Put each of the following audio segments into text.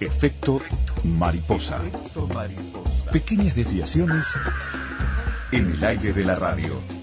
Efecto mariposa. Pequeñas desviaciones en el aire de la radio.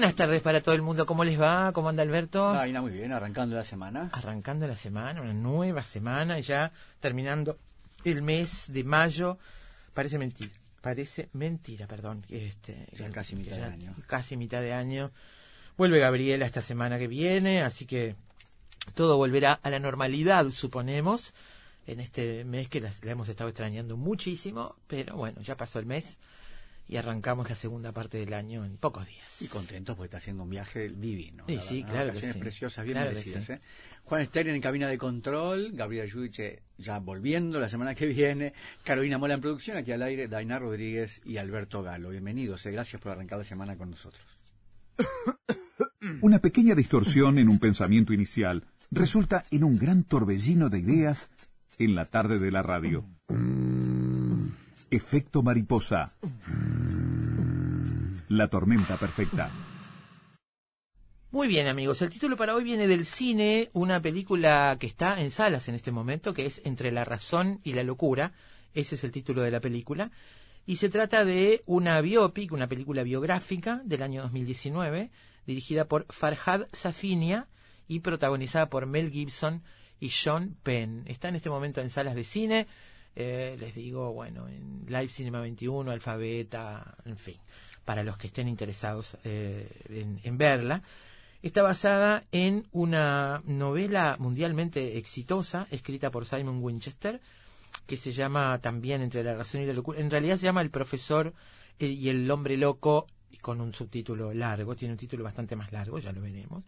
Buenas tardes para todo el mundo. ¿Cómo les va? ¿Cómo anda Alberto? Ay, muy bien, arrancando la semana. Arrancando la semana, una nueva semana, ya terminando el mes de mayo. Parece mentira, parece mentira, perdón. Este, ya casi mitad de año. Casi mitad de año. Vuelve Gabriela esta semana que viene, así que todo volverá a la normalidad, suponemos, en este mes que la hemos estado extrañando muchísimo, pero bueno, ya pasó el mes y arrancamos la segunda parte del año en pocos días. Y contentos porque está haciendo un viaje divino. Sí, sí, claro que sí. preciosas, bien merecidas. ¿eh? Juan Sterling en cabina de control, Gabriela Yudiche ya volviendo la semana que viene, Carolina Mola en producción, aquí al aire, Daina Rodríguez y Alberto Galo. Bienvenidos, ¿eh? gracias por arrancar la semana con nosotros. Una pequeña distorsión en un pensamiento inicial resulta en un gran torbellino de ideas en la tarde de la radio. Efecto mariposa. La tormenta perfecta. Muy bien amigos, el título para hoy viene del cine, una película que está en salas en este momento, que es Entre la razón y la locura, ese es el título de la película, y se trata de una biopic, una película biográfica del año 2019, dirigida por Farhad Safinia y protagonizada por Mel Gibson y Sean Penn. Está en este momento en salas de cine, eh, les digo, bueno, en Live Cinema 21, Alfabeta, en fin, para los que estén interesados eh, en, verla. Está basada en una novela mundialmente exitosa escrita por Simon Winchester, que se llama también Entre la razón y la locura. En realidad se llama El profesor y el hombre loco, con un subtítulo largo, tiene un título bastante más largo, ya lo veremos.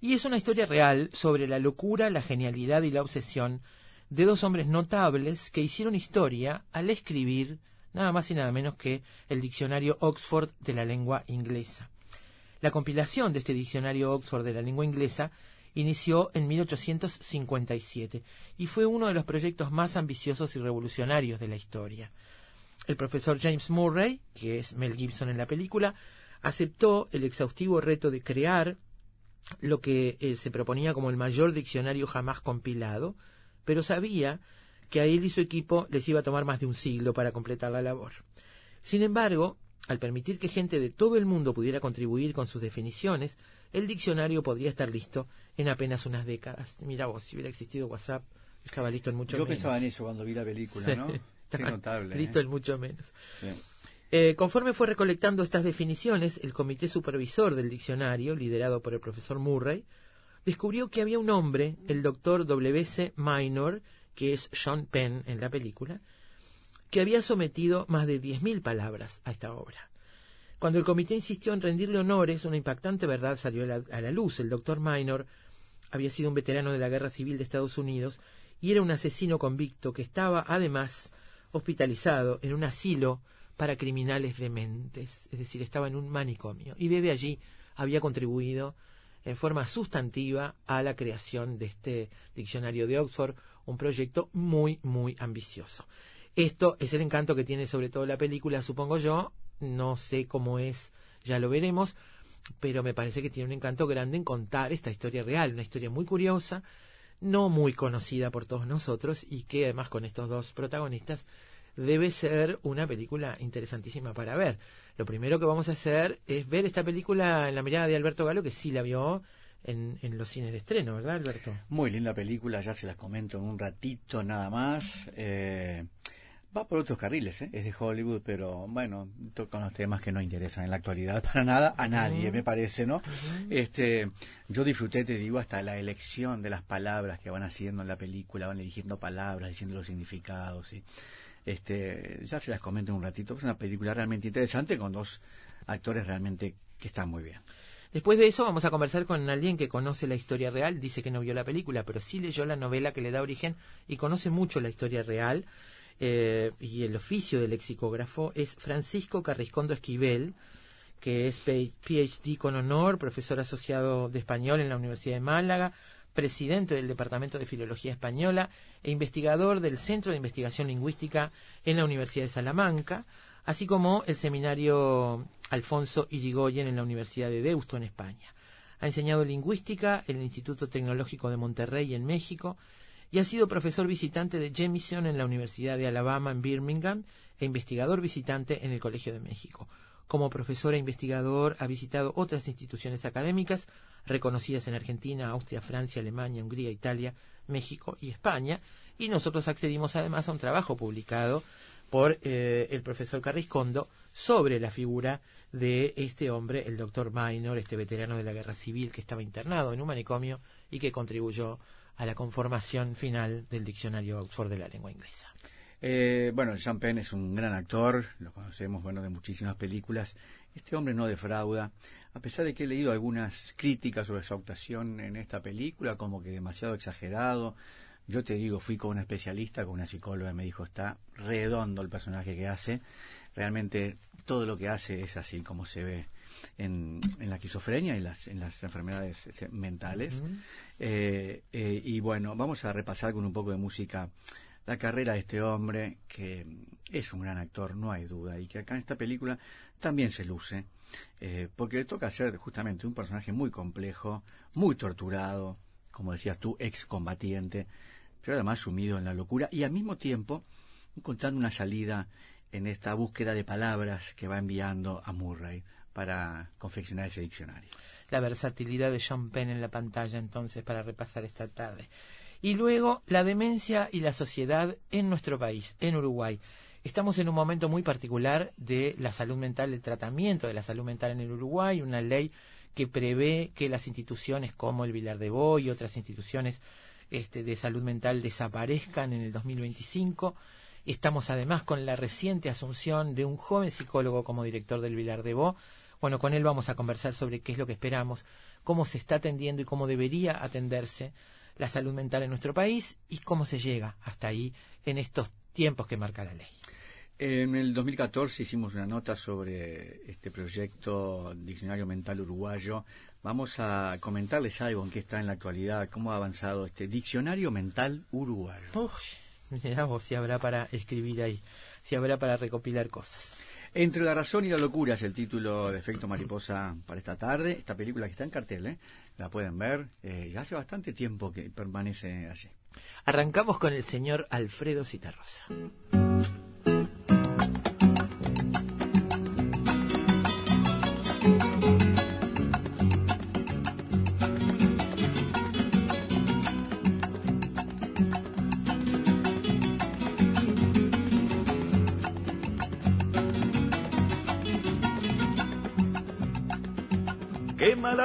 Y es una historia real sobre la locura, la genialidad y la obsesión de dos hombres notables que hicieron historia al escribir nada más y nada menos que el diccionario Oxford de la lengua inglesa. La compilación de este diccionario Oxford de la lengua inglesa inició en 1857 y fue uno de los proyectos más ambiciosos y revolucionarios de la historia. El profesor James Murray, que es Mel Gibson en la película, aceptó el exhaustivo reto de crear lo que eh, se proponía como el mayor diccionario jamás compilado, pero sabía que a él y su equipo les iba a tomar más de un siglo para completar la labor. Sin embargo, al permitir que gente de todo el mundo pudiera contribuir con sus definiciones, el diccionario podría estar listo en apenas unas décadas. Mira vos, si hubiera existido WhatsApp, estaba listo en mucho menos. Yo pensaba en eso cuando vi la película, ¿no? notable. Listo ¿eh? en mucho menos. Eh, conforme fue recolectando estas definiciones, el comité supervisor del diccionario, liderado por el profesor Murray, descubrió que había un hombre, el doctor W.C. Minor, que es Sean Penn en la película, que había sometido más de 10.000 palabras a esta obra. Cuando el comité insistió en rendirle honores, una impactante verdad salió a la, a la luz. El doctor Minor había sido un veterano de la Guerra Civil de Estados Unidos y era un asesino convicto que estaba, además, hospitalizado en un asilo para criminales dementes, es decir, estaba en un manicomio. Y desde allí había contribuido en forma sustantiva a la creación de este diccionario de Oxford, un proyecto muy, muy ambicioso. Esto es el encanto que tiene sobre todo la película, supongo yo, no sé cómo es, ya lo veremos, pero me parece que tiene un encanto grande en contar esta historia real, una historia muy curiosa, no muy conocida por todos nosotros y que además con estos dos protagonistas debe ser una película interesantísima para ver. Lo primero que vamos a hacer es ver esta película en la mirada de Alberto Galo, que sí la vio en, en los cines de estreno, ¿verdad, Alberto? Muy linda película, ya se las comento en un ratito nada más. Eh, va por otros carriles, ¿eh? es de Hollywood, pero bueno, con los temas que no interesan en la actualidad para nada a nadie, me parece, ¿no? Este, yo disfruté, te digo, hasta la elección de las palabras que van haciendo en la película, van eligiendo palabras, diciendo los significados, y este, ya se las comento en un ratito. Es una película realmente interesante con dos actores realmente que están muy bien. Después de eso vamos a conversar con alguien que conoce la historia real, dice que no vio la película, pero sí leyó la novela que le da origen y conoce mucho la historia real. Eh, y el oficio del lexicógrafo es Francisco Carriscondo Esquivel, que es PhD con honor, profesor asociado de español en la Universidad de Málaga, presidente del Departamento de Filología Española e investigador del Centro de Investigación Lingüística en la Universidad de Salamanca, así como el seminario Alfonso Irigoyen en la Universidad de Deusto en España. Ha enseñado lingüística en el Instituto Tecnológico de Monterrey en México y ha sido profesor visitante de Jemison en la Universidad de Alabama en Birmingham e investigador visitante en el Colegio de México. Como profesor e investigador ha visitado otras instituciones académicas reconocidas en Argentina, Austria, Francia, Alemania, Hungría, Italia, México y España. Y nosotros accedimos además a un trabajo publicado por eh, el profesor Carriscondo sobre la figura de este hombre, el doctor Minor, este veterano de la guerra civil que estaba internado en un manicomio y que contribuyó a la conformación final del diccionario Oxford de la lengua inglesa. Eh, bueno, Jean Penn es un gran actor, lo conocemos bueno de muchísimas películas. Este hombre no defrauda, a pesar de que he leído algunas críticas sobre su actuación en esta película, como que demasiado exagerado. Yo te digo, fui con una especialista, con una psicóloga, y me dijo, está redondo el personaje que hace. Realmente todo lo que hace es así como se ve en, la esquizofrenia y las, en las enfermedades este, mentales. Eh, eh, y bueno, vamos a repasar con un poco de música la carrera de este hombre, que es un gran actor, no hay duda, y que acá en esta película también se luce, eh, porque le toca ser justamente un personaje muy complejo, muy torturado, como decías tú, excombatiente, pero además sumido en la locura y al mismo tiempo encontrando una salida en esta búsqueda de palabras que va enviando a Murray para confeccionar ese diccionario. La versatilidad de John Penn en la pantalla entonces para repasar esta tarde. Y luego la demencia y la sociedad en nuestro país, en Uruguay. Estamos en un momento muy particular de la salud mental, el tratamiento de la salud mental en el Uruguay, una ley que prevé que las instituciones como el Vilar de Boy y otras instituciones este, de salud mental desaparezcan en el 2025. Estamos además con la reciente asunción de un joven psicólogo como director del Vilar de Bo. Bueno, con él vamos a conversar sobre qué es lo que esperamos, cómo se está atendiendo y cómo debería atenderse la salud mental en nuestro país y cómo se llega hasta ahí en estos tiempos que marca la ley. En el 2014 hicimos una nota sobre este proyecto Diccionario Mental Uruguayo. Vamos a comentarles algo en qué está en la actualidad, cómo ha avanzado este Diccionario Mental Uruguayo. Uf, mirá vos si habrá para escribir ahí, si habrá para recopilar cosas. Entre la razón y la locura es el título de Efecto Mariposa para esta tarde. Esta película que está en cartel, ¿eh? La pueden ver. Eh, ya hace bastante tiempo que permanece allí. Arrancamos con el señor Alfredo Citarrosa.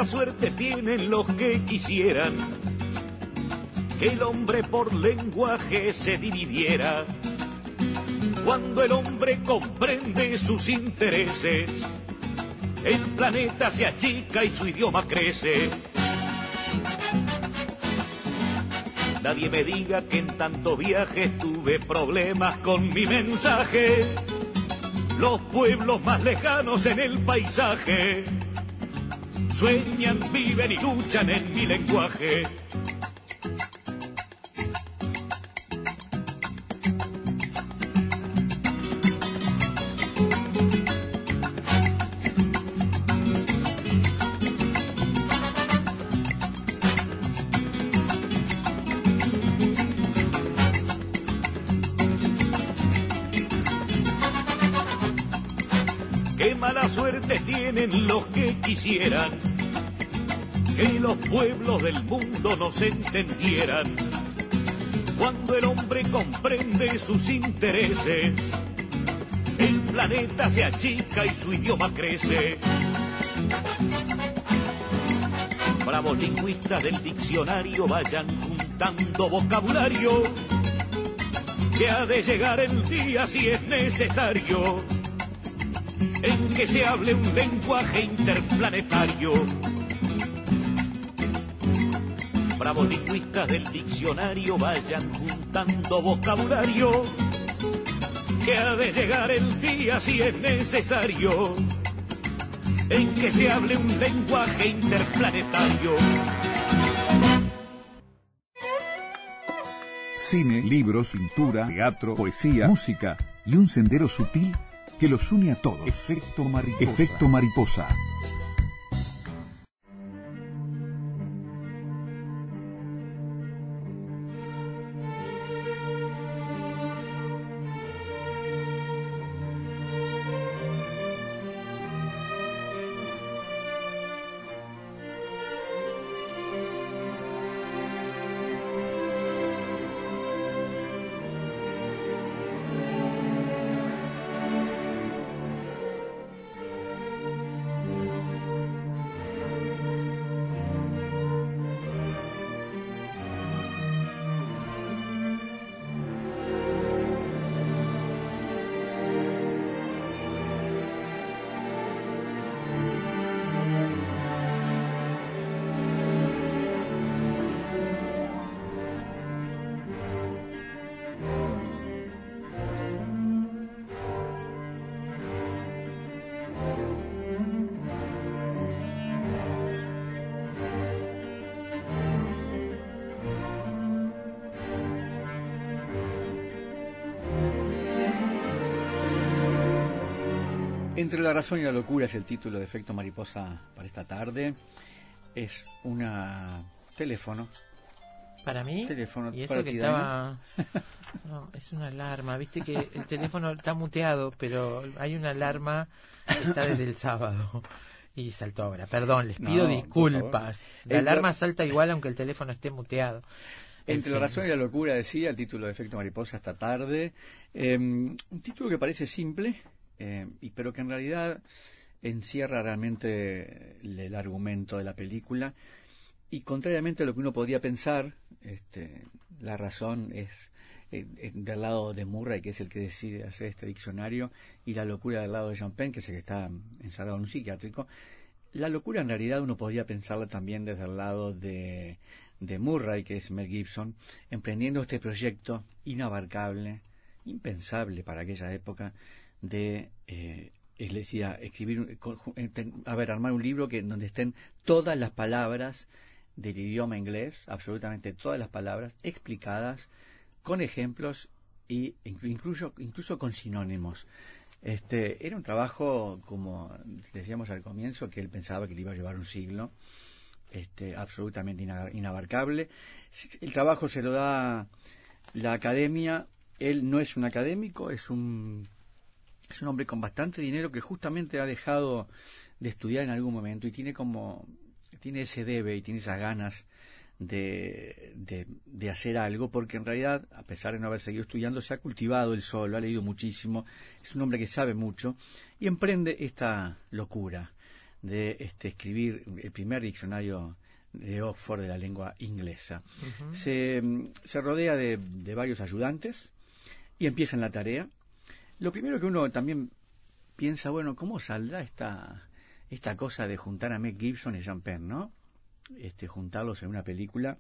Suerte tienen los que quisieran que el hombre por lenguaje se dividiera. Cuando el hombre comprende sus intereses, el planeta se achica y su idioma crece. Nadie me diga que en tanto viaje tuve problemas con mi mensaje. Los pueblos más lejanos en el paisaje sueñan, viven y luchan en mi lenguaje. Qué mala suerte tienen los quisieran que los pueblos del mundo no se entendieran. Cuando el hombre comprende sus intereses, el planeta se achica y su idioma crece. Bravos lingüistas del diccionario vayan juntando vocabulario, que ha de llegar el día si es necesario, en que se hable un lenguaje interplanetario bravos lingüistas del diccionario vayan juntando vocabulario, que ha de llegar el día si es necesario, en que se hable un lenguaje interplanetario. Cine, libros, pintura, teatro, poesía, música y un sendero sutil que los une a todos. Efecto mariposa. Efecto mariposa. Entre la razón y la locura es el título de Efecto Mariposa para esta tarde. Es una teléfono. Para mí, Teléfono y eso para que ti, estaba... No, es una alarma. Viste que el teléfono está muteado, pero hay una alarma que está desde el sábado. Y saltó ahora. Perdón, les pido disculpas. La Entre- alarma salta igual aunque el teléfono esté muteado. En Entre la razón y la locura decía el título de Efecto Mariposa esta tarde. Eh, un título que parece simple, eh, y pero que en realidad encierra realmente el, argumento de la película. Y contrariamente a lo que uno podría pensar, este, la razón es eh, eh, del lado de Murray, que es el que decide hacer este diccionario, y la locura del lado de Jean Penn, que es el que está encerrado en un psiquiátrico. La locura en realidad uno podría pensarla también desde el lado de, de Murray, que es Mel Gibson, emprendiendo este proyecto inabarcable, impensable para aquella época, de, eh, es decir, escribir, eh, a ver, armar un libro que donde estén todas las palabras del idioma inglés, absolutamente todas las palabras, explicadas con ejemplos y inclu- incluso, incluso con sinónimos. Este, era un trabajo, como decíamos al comienzo, que él pensaba que le iba a llevar un siglo, este, absolutamente ina- inabarcable. El trabajo se lo da la academia, él no es un académico, es un, es un hombre con bastante dinero que justamente ha dejado de estudiar en algún momento y tiene como, tiene ese debe y tiene esas ganas de, de, de hacer algo, porque en realidad, a pesar de no haber seguido estudiando, se ha cultivado él solo, ha leído muchísimo, es un hombre que sabe mucho y emprende esta locura de este, escribir el primer diccionario de Oxford de la lengua inglesa. se, se rodea de, de varios ayudantes y empieza en la tarea. Lo primero que uno también piensa, bueno, ¿cómo saldrá esta, esta cosa de juntar a Meg Gibson y Jean Penn, ¿no? Este, juntarlos en una película.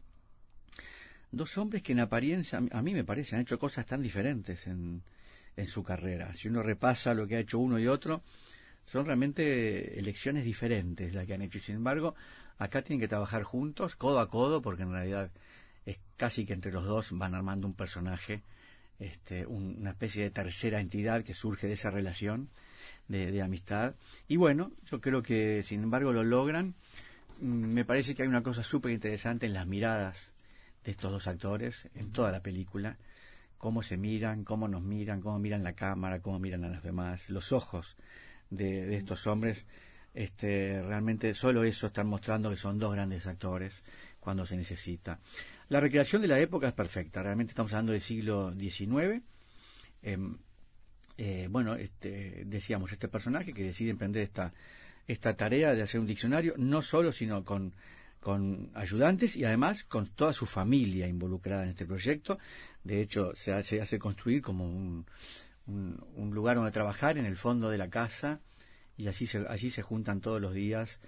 Dos hombres que en apariencia, a mí me parece, han hecho cosas tan diferentes en, en su carrera. Si uno repasa lo que ha hecho uno y otro, son realmente elecciones diferentes las que han hecho. Y sin embargo, acá tienen que trabajar juntos, codo a codo, porque en realidad es casi que entre los dos van armando un personaje, este, una especie de tercera entidad que surge de esa relación de, amistad. Y bueno, yo creo que sin embargo lo logran. Mm, me parece que hay una cosa súper interesante en las miradas de estos dos actores, en toda la película, cómo se miran, cómo nos miran, cómo miran la cámara, cómo miran a los demás, los ojos de, estos hombres, este, realmente solo eso están mostrando que son dos grandes actores cuando se necesita. La recreación de la época es perfecta, realmente estamos hablando del siglo XIX. Em, eh, bueno, este, decíamos, este personaje que decide emprender esta, esta tarea de hacer un diccionario, no solo, sino con, con ayudantes y además con toda su familia involucrada en este proyecto. De hecho, se hace, hace construir como un, un, lugar donde trabajar en el fondo de la casa y así se, allí se juntan todos los días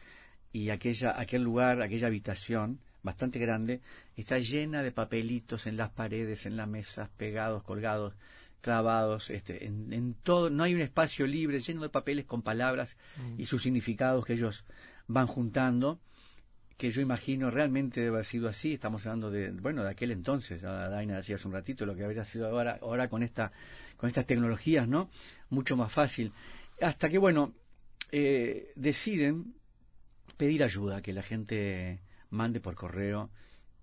y aquella, aquel lugar, aquella habitación bastante grande, está llena de papelitos en las paredes, en las mesas, pegados, colgados, clavados, este, en, todo, no hay un espacio libre lleno de papeles con palabras y sus significados que ellos van juntando, que yo imagino realmente debe haber sido así, estamos hablando de, bueno, de aquel entonces, Daina decía hace un ratito, lo que habría sido ahora, ahora con esta con estas tecnologías, ¿no? Mucho más fácil. Hasta que, bueno, eh, deciden pedir ayuda, que la gente mande por correo,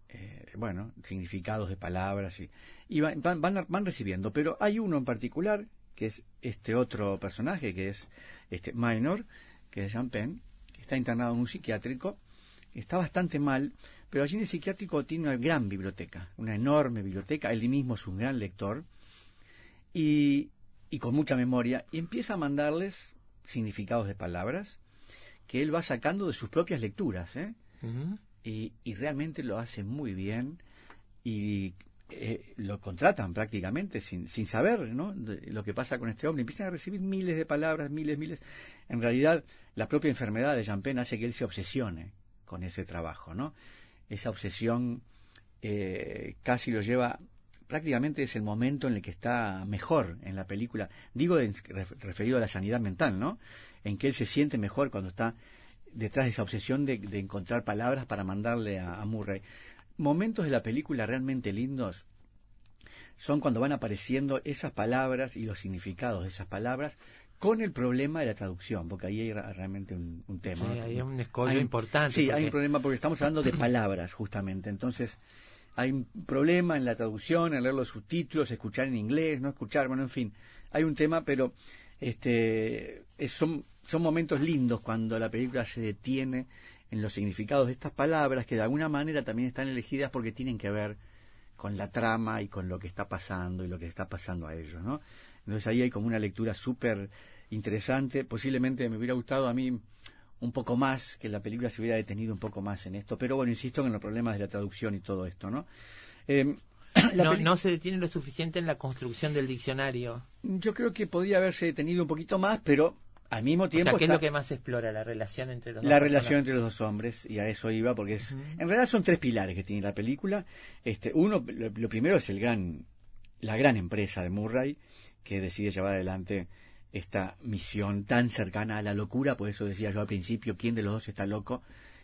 eh, bueno, significados de palabras y, y van, van, van, recibiendo. Pero hay uno en particular, que es este otro personaje, que es este Minor, que es Jean Penn, que está internado en un psiquiátrico, está bastante mal, pero allí en el psiquiátrico tiene una gran biblioteca, una enorme biblioteca, él mismo es un gran lector, y, y con mucha memoria, y empieza a mandarles significados de palabras que él va sacando de sus propias lecturas, ¿eh? Y, y, realmente lo hace muy bien y eh, lo contratan prácticamente sin, sin saber ¿no? lo que pasa con este hombre. Empiezan a recibir miles de palabras, miles, miles. En realidad, la propia enfermedad de Jean hace que él se obsesione con ese trabajo, ¿no? Esa obsesión eh, casi lo lleva prácticamente es el momento en el que está mejor en la película. Digo referido a la sanidad mental, ¿no? En que él se siente mejor cuando está detrás de esa obsesión de, encontrar palabras para mandarle a, Murray. Momentos de la película realmente lindos son cuando van apareciendo esas palabras y los significados de esas palabras con el problema de la traducción, porque ahí hay realmente un, tema. Sí, hay un escollo importante. Sí, hay un problema porque estamos hablando de palabras, justamente. Entonces, hay un problema en la traducción, en leer los subtítulos, escuchar en inglés, no escuchar, bueno, en fin, hay un tema, pero este son, son momentos lindos cuando la película se detiene en los significados de estas palabras que de alguna manera también están elegidas porque tienen que ver con la trama y con lo que está pasando y lo que está pasando a ellos, ¿no? Entonces ahí hay como una lectura súper interesante, posiblemente me hubiera gustado a mí un poco más, que la película se hubiera detenido un poco más en esto. Pero bueno, insisto en los problemas de la traducción y todo esto, ¿no? Eh, no, se detiene lo suficiente en la construcción del diccionario. Yo creo que podría haberse detenido un poquito más, pero al mismo tiempo. ¿qué es lo que más explora? La relación entre los La relación entre los dos hombres, y a eso iba, porque es. En realidad son tres pilares que tiene la película. Este, uno, lo primero es el gran, la gran empresa de Murray, que decide llevar adelante esta misión tan cercana a la locura, por eso decía yo al principio, ¿quién de los dos está loco?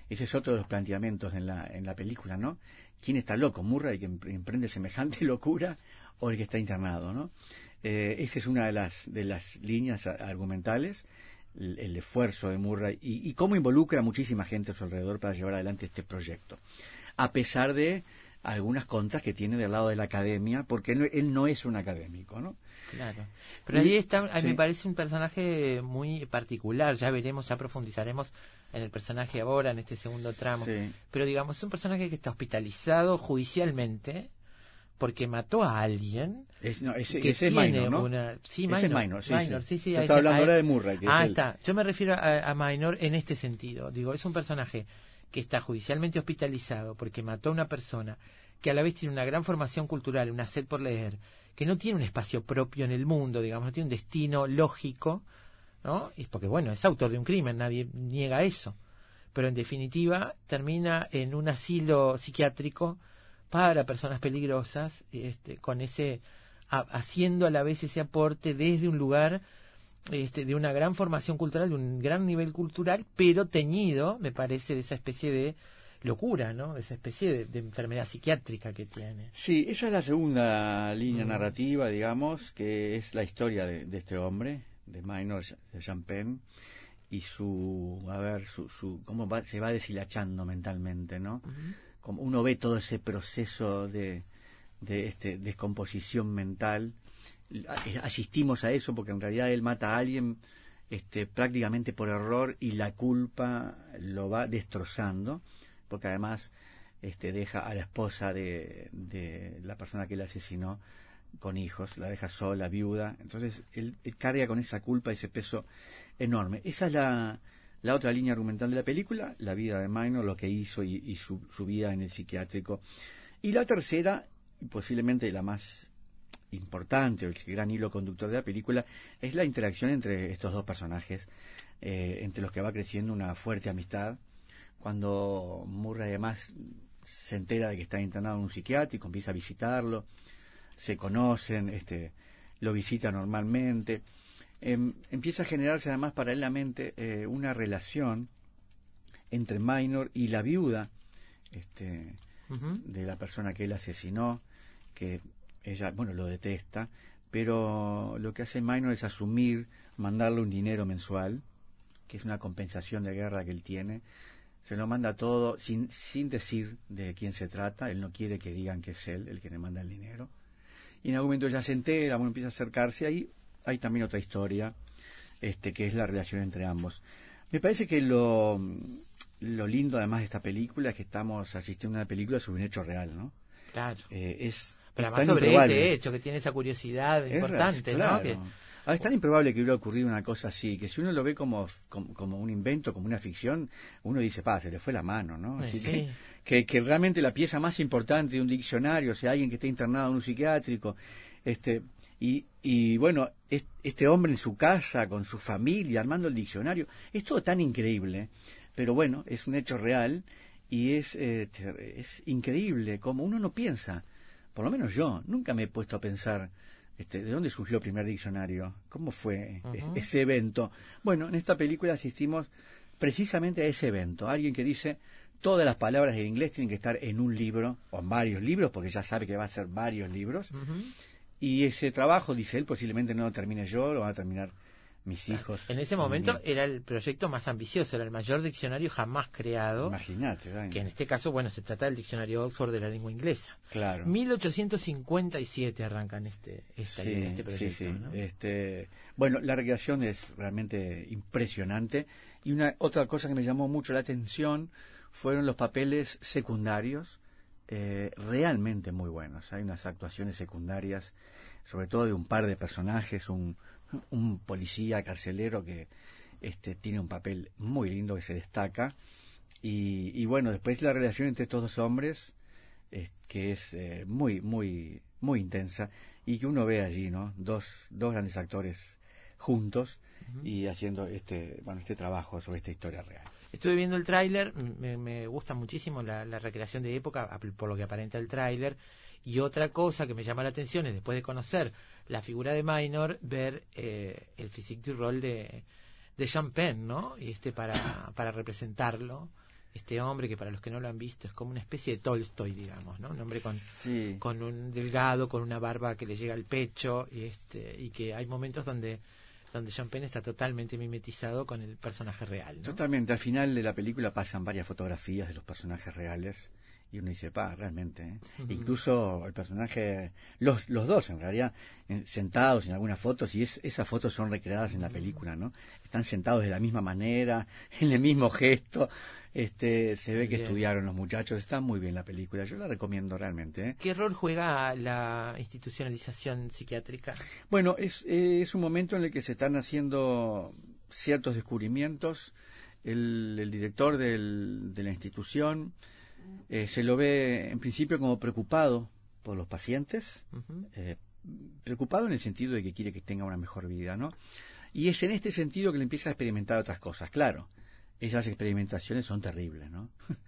Ese es otro de los planteamientos en la, en la película, ¿no? ¿Quién está loco? ¿Murray que emprende semejante locura o el que está internado, ¿no? Eh, esa es una de las, de las líneas argumentales, el, esfuerzo de Murray y, y, cómo involucra a muchísima gente a su alrededor para llevar adelante este proyecto. A pesar de algunas contras que tiene del lado de la academia, porque él, no es un académico, ¿no? Claro. Pero ahí está, me parece un personaje muy particular, ya veremos, ya profundizaremos en el personaje ahora, en este segundo tramo. Pero digamos, es un personaje que está hospitalizado judicialmente porque mató a alguien. Es, no, ese, que es Minor, ¿no? Una... Sí, Minor. sí, sí. sí, está hablando ahora de Murray. ah, está. Yo me refiero a, a Minor en este sentido. Digo, es un personaje que está judicialmente hospitalizado porque mató a una persona que a la vez tiene una gran formación cultural, una sed por leer, que no tiene un espacio propio en el mundo, digamos, no tiene un destino lógico, ¿no? Y porque, bueno, es autor de un crimen, nadie niega eso. Pero en definitiva termina en un asilo psiquiátrico para personas peligrosas, este, con ese, haciendo a la vez ese aporte desde un lugar este, de una gran formación cultural, de un gran nivel cultural, pero teñido, me parece, de esa especie de locura, ¿no? Esa especie de, enfermedad psiquiátrica que tiene. Sí, esa es la segunda línea mm. narrativa, digamos, que es la historia de, este hombre, de Minor de Champagne, y su, a ver, su, su cómo se va deshilachando mentalmente, ¿no? Como uno ve todo ese proceso de, de este, descomposición mental, asistimos a eso porque en realidad él mata a alguien este, prácticamente por error y la culpa lo va destrozando porque además este, deja a la esposa de, de la persona que él asesinó con hijos, la deja sola, viuda. Entonces él, carga con esa culpa, ese peso enorme. Esa es la, la, otra línea argumental de la película, la vida de Minor, lo que hizo y, su, vida en el psiquiátrico. Y la tercera, posiblemente la más importante, o el gran hilo conductor de la película, es la interacción entre estos dos personajes, eh, entre los que va creciendo una fuerte amistad cuando Murray además se entera de que está internado en un psiquiátrico, empieza a visitarlo, se conocen, este, lo visita normalmente, em, empieza a generarse además paralelamente eh, una relación entre Minor y la viuda este, de la persona que él asesinó, que ella, bueno, lo detesta, pero lo que hace Minor es asumir, mandarle un dinero mensual, que es una compensación de guerra que él tiene, se lo manda todo sin, sin decir de quién se trata, él no quiere que digan que es él el que le manda el dinero. Y en algún momento ya se entera, bueno, empieza a acercarse, ahí hay también otra historia, este, que es la relación entre ambos. Me parece que lo, lo lindo además de esta película es que estamos asistiendo a una película sobre un hecho real, ¿no? Claro. Eh, es, Pero además sobre este hecho, que tiene esa curiosidad importante, ¿no? Ah, es tan improbable que hubiera ocurrido una cosa así, que si uno lo ve como, como, un invento, como una ficción, uno dice, pa, se le fue la mano, ¿no? Así que, que, realmente la pieza más importante de un diccionario, o sea, alguien que esté internado en un psiquiátrico, este, y, y bueno, este hombre en su casa, con su familia, armando el diccionario, es todo tan increíble, pero bueno, es un hecho real y es, este, es increíble como uno no piensa, por lo menos yo, nunca me he puesto a pensar este, ¿De dónde surgió el primer diccionario? ¿Cómo fue e-, ese evento? Bueno, en esta película asistimos precisamente a ese evento. Alguien que dice, todas las palabras en inglés tienen que estar en un libro, o en varios libros, porque ya sabe que va a ser varios libros. Y ese trabajo, dice él, posiblemente no lo termine yo, lo va a terminar mis hijos. En ese momento era el proyecto más ambicioso, era el mayor diccionario jamás creado. Imagínate, que en este caso, bueno, se trata del diccionario Oxford de la lengua inglesa. Claro. 1857 arrancan este, este proyecto. Este, bueno, la recreación es realmente impresionante. Y una otra cosa que me llamó mucho la atención fueron los papeles secundarios, eh, realmente muy buenos. Hay unas actuaciones secundarias, sobre todo de un par de personajes, un un policía carcelero que este, tiene un papel muy lindo que se destaca. Y, y bueno, después la relación entre estos dos hombres, que es eh, muy, muy, muy intensa, y que uno ve allí, ¿no? Dos, dos grandes actores juntos y haciendo este, bueno, este trabajo sobre esta historia real. Estuve viendo el tráiler, me, me, gusta muchísimo la, la, recreación de época, por lo que aparenta el tráiler. Y otra cosa que me llama la atención es después de conocer la figura de Minor, ver eh, el physique du rol de, de Champagne, ¿no? Y este para, para representarlo este hombre que para los que no lo han visto es como una especie de Tolstoy, digamos, ¿no? Un hombre con, con un delgado, con una barba que le llega al pecho y este y que hay momentos donde donde Champagne está totalmente mimetizado con el personaje real. Totalmente. Al final de la película pasan varias fotografías de los personajes reales y uno dice, pa, realmente. ¿eh? Incluso el personaje, los, los dos en realidad, sentados en algunas fotos, y es, esas fotos son recreadas en la película, ¿no? Están sentados de la misma manera, en el mismo gesto. Este, se ve que estudiaron los muchachos, está muy bien la película, yo la recomiendo realmente. ¿eh? ¿Qué rol juega la institucionalización psiquiátrica? Bueno, es, es un momento en el que se están haciendo ciertos descubrimientos. El, el director del, de la institución eh, se lo ve en principio como preocupado por los pacientes, eh, preocupado en el sentido de que quiere que tenga una mejor vida, ¿no? Y es en este sentido que le empieza a experimentar otras cosas. Claro, esas experimentaciones son terribles, ¿no?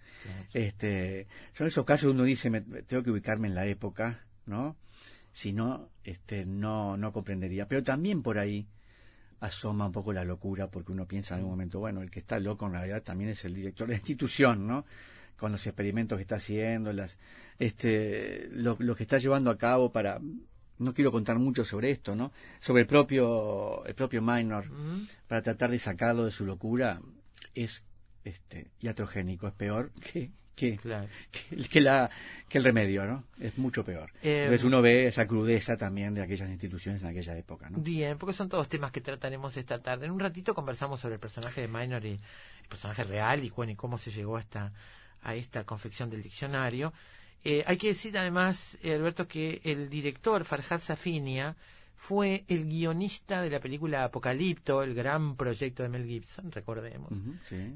Este, son esos casos donde uno dice, me, tengo que ubicarme en la época, ¿no? Si no, este, no, no comprendería. Pero también por ahí asoma un poco la locura, porque uno piensa en algún momento, bueno, el que está loco en realidad también es el director de la institución, ¿no? Con los experimentos que está haciendo, las, este, lo, lo que está llevando a cabo para no quiero contar mucho sobre esto, ¿no? Sobre el propio, el propio Minor, para tratar de sacarlo de su locura, es este iatrogénico, es peor que que, que, la, que el remedio, ¿no? Es mucho peor. Eh, Entonces uno ve esa crudeza también de aquellas instituciones en aquella época, ¿no? Bien, porque son todos temas que trataremos esta tarde. En un ratito conversamos sobre el personaje de Minor y el personaje real y, bueno, y cómo se llegó hasta a esta confección del diccionario. Eh, hay que decir además, Alberto, que el director Farhad Safinia fue el guionista de la película Apocalipto, el gran proyecto de Mel Gibson, recordemos,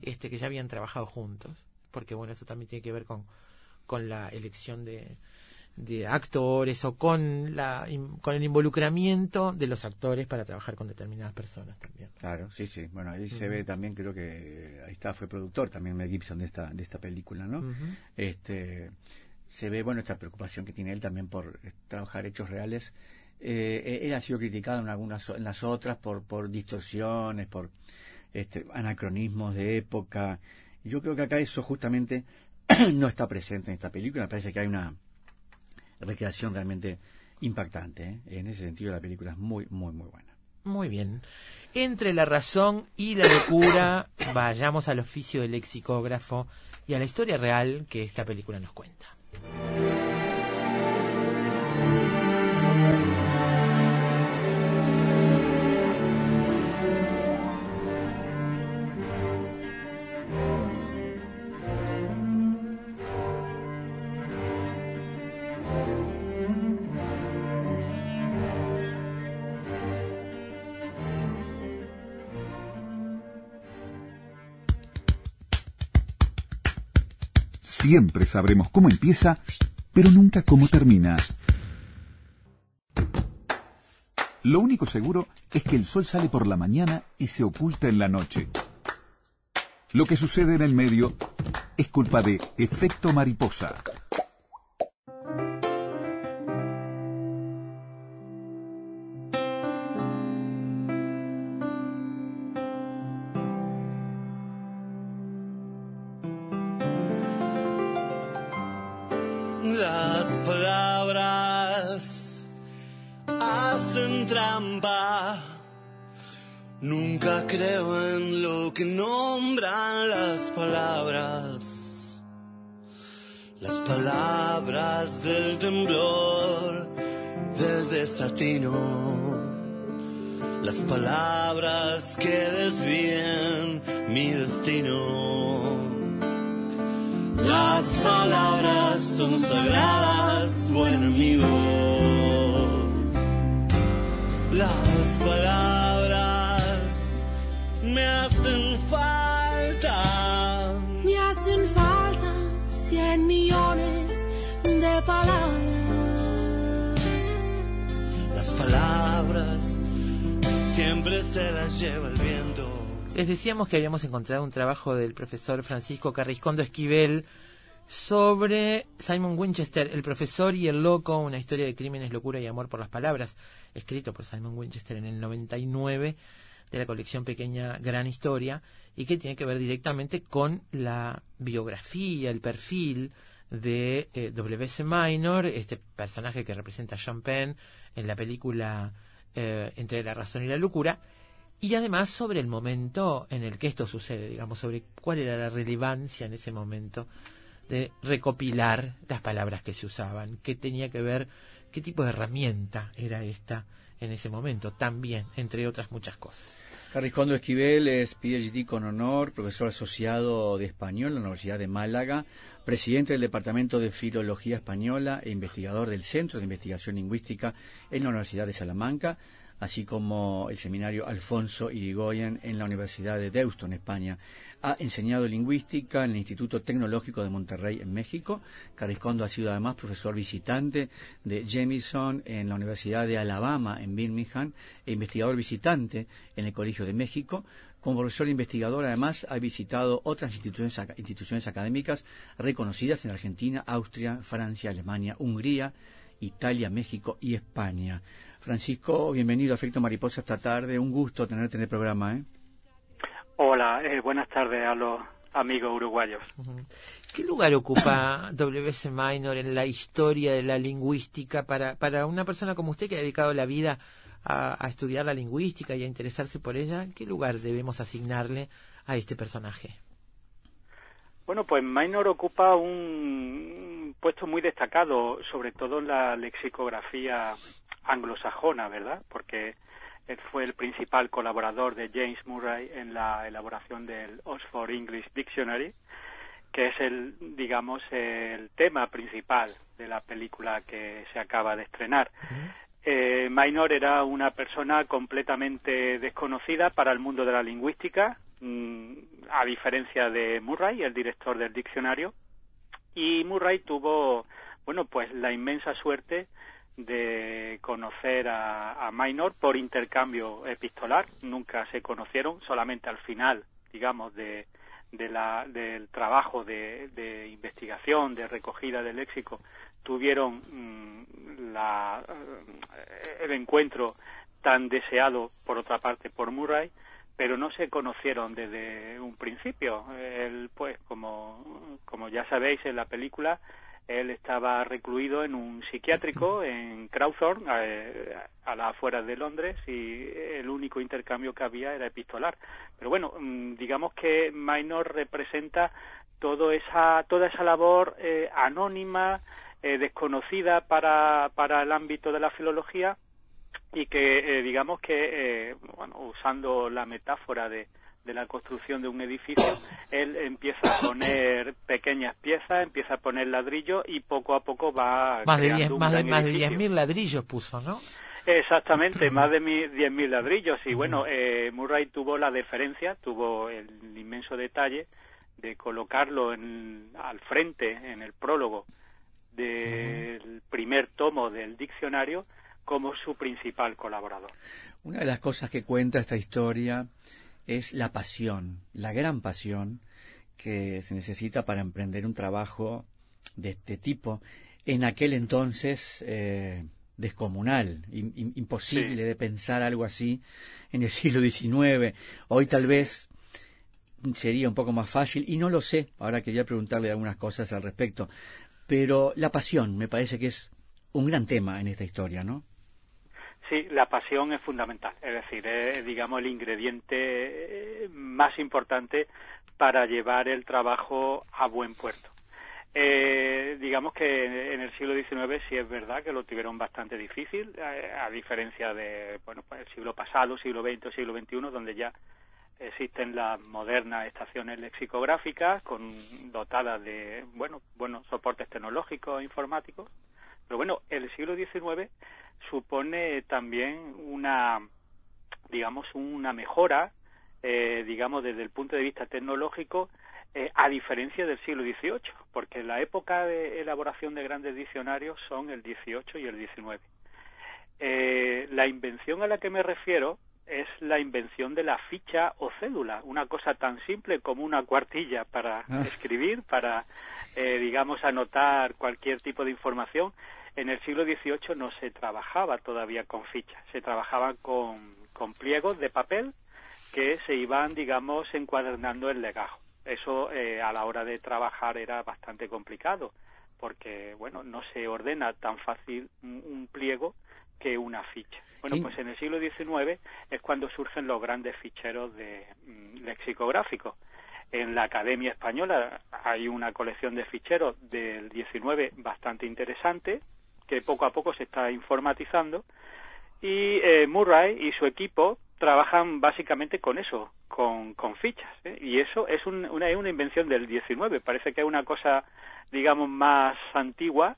este que ya habían trabajado juntos, porque bueno, eso también tiene que ver con, con la elección de, de actores o con la con el involucramiento de los actores para trabajar con determinadas personas también. Claro, sí, sí. Bueno, ahí se ve también creo que ahí está fue productor también Mel Gibson de esta de esta película, ¿no? Este se ve bueno esta preocupación que tiene él también por eh, trabajar hechos reales eh, él ha sido criticado en algunas en las otras por por distorsiones por este, anacronismos de época. Yo creo que acá eso justamente no está presente en esta película. Me parece que hay una recreación realmente impactante ¿eh? en ese sentido la película es muy muy muy buena. Muy bien. Entre la razón y la locura vayamos al oficio del lexicógrafo y a la historia real que esta película nos cuenta Siempre sabremos cómo empieza, pero nunca cómo termina. Lo único seguro es que el sol sale por la mañana y se oculta en la noche. Lo que sucede en el medio es culpa de efecto mariposa. Destino. Las palabras son sagradas, buen amigo. Las palabras me hacen falta. Me hacen falta cien millones de palabras siempre se las lleva el viento. Les decíamos que habíamos encontrado un trabajo del profesor Francisco Carriscondo Esquivel sobre Simon Winchester, el profesor y el loco, una historia de crímenes, locura y amor por las palabras, escrito por Simon Winchester en el 99 de la colección pequeña Gran Historia y que tiene que ver directamente con la biografía, el perfil de eh. Minor, este personaje que representa a Sean Penn en la película eh, entre la razón y la locura, y además sobre el momento en el que esto sucede, digamos, sobre cuál era la relevancia en ese momento de recopilar las palabras que se usaban, qué tenía que ver, qué tipo de herramienta era esta en ese momento, también, entre otras muchas cosas. Carriscondo Esquivel es PhD con honor, profesor asociado de español en la Universidad de Málaga, presidente del Departamento de Filología Española e investigador del Centro de Investigación Lingüística en la Universidad de Salamanca. Así como el seminario Alfonso Irigoyen en la Universidad de Deusto, en España. Ha enseñado lingüística en el Instituto Tecnológico de Monterrey, en México. Carriscondo ha sido además profesor visitante de Jamison en la Universidad de Alabama, en Birmingham, e investigador visitante en el Colegio de México. Como profesor investigador, además, ha visitado otras instituciones, instituciones académicas reconocidas en Argentina, Austria, Francia, Alemania, Hungría, Italia, México y España. Francisco, bienvenido a Efecto Mariposa esta tarde. Un gusto tenerte en el programa. ¿eh? Hola, eh, buenas tardes a los amigos uruguayos. ¿Qué lugar ocupa W.S. Minor en la historia de la lingüística para, para una persona como usted que ha dedicado la vida a, a, estudiar la lingüística y a interesarse por ella? ¿Qué lugar debemos asignarle a este personaje? Bueno, pues Minor ocupa un puesto muy destacado, sobre todo en la lexicografía anglosajona, ¿verdad? Porque él fue el principal colaborador de James Murray en la elaboración del Oxford English Dictionary, que es el, digamos, el tema principal de la película que se acaba de estrenar. Eh, Minor era una persona completamente desconocida para el mundo de la lingüística, mmm, a diferencia de Murray, el director del diccionario, y Murray tuvo, bueno, pues la inmensa suerte de conocer a, a Minor por intercambio epistolar. Nunca se conocieron, solamente al final, digamos, de, de la, del trabajo de, investigación, de recogida del léxico, tuvieron mmm, la, el encuentro tan deseado, por otra parte, por Murray, pero no se conocieron desde un principio. Él, pues, como, como ya sabéis en la película, él estaba recluido en un psiquiátrico en Crowthorne, a, a las afueras de Londres, y el único intercambio que había era epistolar. Pero bueno, digamos que Minor representa todo esa, toda esa labor eh, anónima, eh, desconocida para, para el ámbito de la filología y que, eh, digamos que, bueno, usando la metáfora de, de la construcción de un edificio, él empieza a poner pequeñas piezas, empieza a poner ladrillos y poco a poco va más de un más de más de edificio. 10.000 ladrillos puso, ¿no? Exactamente, más de mi- 10.000 ladrillos. Y bueno, eh, Murray tuvo la deferencia, tuvo el inmenso detalle de colocarlo en, al frente, en el prólogo del primer tomo del diccionario, como su principal colaborador. Una de las cosas que cuenta esta historia es la pasión, la gran pasión que se necesita para emprender un trabajo de este tipo. En aquel entonces eh, descomunal, im- im- imposible Sí. de pensar algo así en el siglo XIX. Hoy tal vez sería un poco más fácil y no lo sé. Ahora quería preguntarle algunas cosas al respecto. Pero la pasión me parece que es un gran tema en esta historia, ¿no? Sí, la pasión es fundamental, es decir, es, digamos, el ingrediente eh, más importante para llevar el trabajo a buen puerto. Eh, digamos que en el siglo XIX sí es verdad que lo tuvieron bastante difícil, a diferencia de bueno, pues el siglo pasado, siglo XX, siglo XXI, donde ya existen las modernas estaciones lexicográficas con dotadas de bueno, buenos soportes tecnológicos e informáticos. Pero bueno, el siglo XIX supone también una, digamos, una mejora, eh, digamos, desde el punto de vista tecnológico, eh, a diferencia del siglo XVIII, porque la época de elaboración de grandes diccionarios son el XVIII y el XIX. Eh, la invención a la que me refiero es la invención de la ficha o cédula, una cosa tan simple como una cuartilla para Ah. escribir, para, eh, digamos, anotar cualquier tipo de información. En el siglo XVIII no se trabajaba todavía con fichas, se trabajaba con, con pliegos de papel que se iban, digamos, encuadernando en legajo. Eso eh, a la hora de trabajar era bastante complicado, porque, bueno, no se ordena tan fácil un, un pliego que una ficha. Bueno, Sí. pues en el siglo XIX es cuando surgen los grandes ficheros de mm, lexicográficos. En la Academia Española hay una colección de ficheros del XIX bastante interesante, que poco a poco se está informatizando, y eh, Murray y su equipo trabajan básicamente con eso, con, con fichas. ¿eh? Y eso es un- una, una invención del XIX. Parece que es una cosa, digamos, más antigua,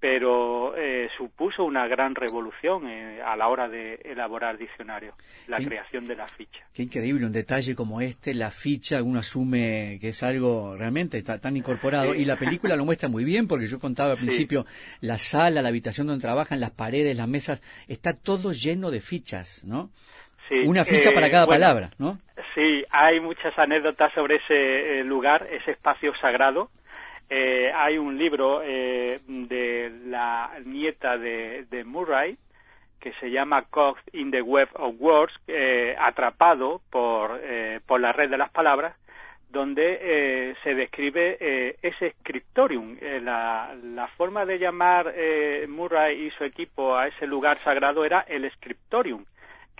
pero eh, supuso una gran revolución eh, a la hora de elaborar diccionarios, la creación de la ficha. Qué increíble, un detalle como este, la ficha, uno asume que es algo realmente está tan incorporado, y la película lo muestra muy bien, porque yo contaba al principio, la sala, la habitación donde trabajan, las paredes, las mesas, está todo lleno de fichas, ¿no? Sí, Una ficha para cada bueno, palabra, ¿no? Sí, hay muchas anécdotas sobre ese eh, lugar, ese espacio sagrado. Eh, hay un libro eh, de la nieta de, de, Murray que se llama Caught in the Web of Words, eh, atrapado por, por la red de las palabras, donde se describe ese scriptorium. La, la, forma de llamar Murray y su equipo a ese lugar sagrado era el scriptorium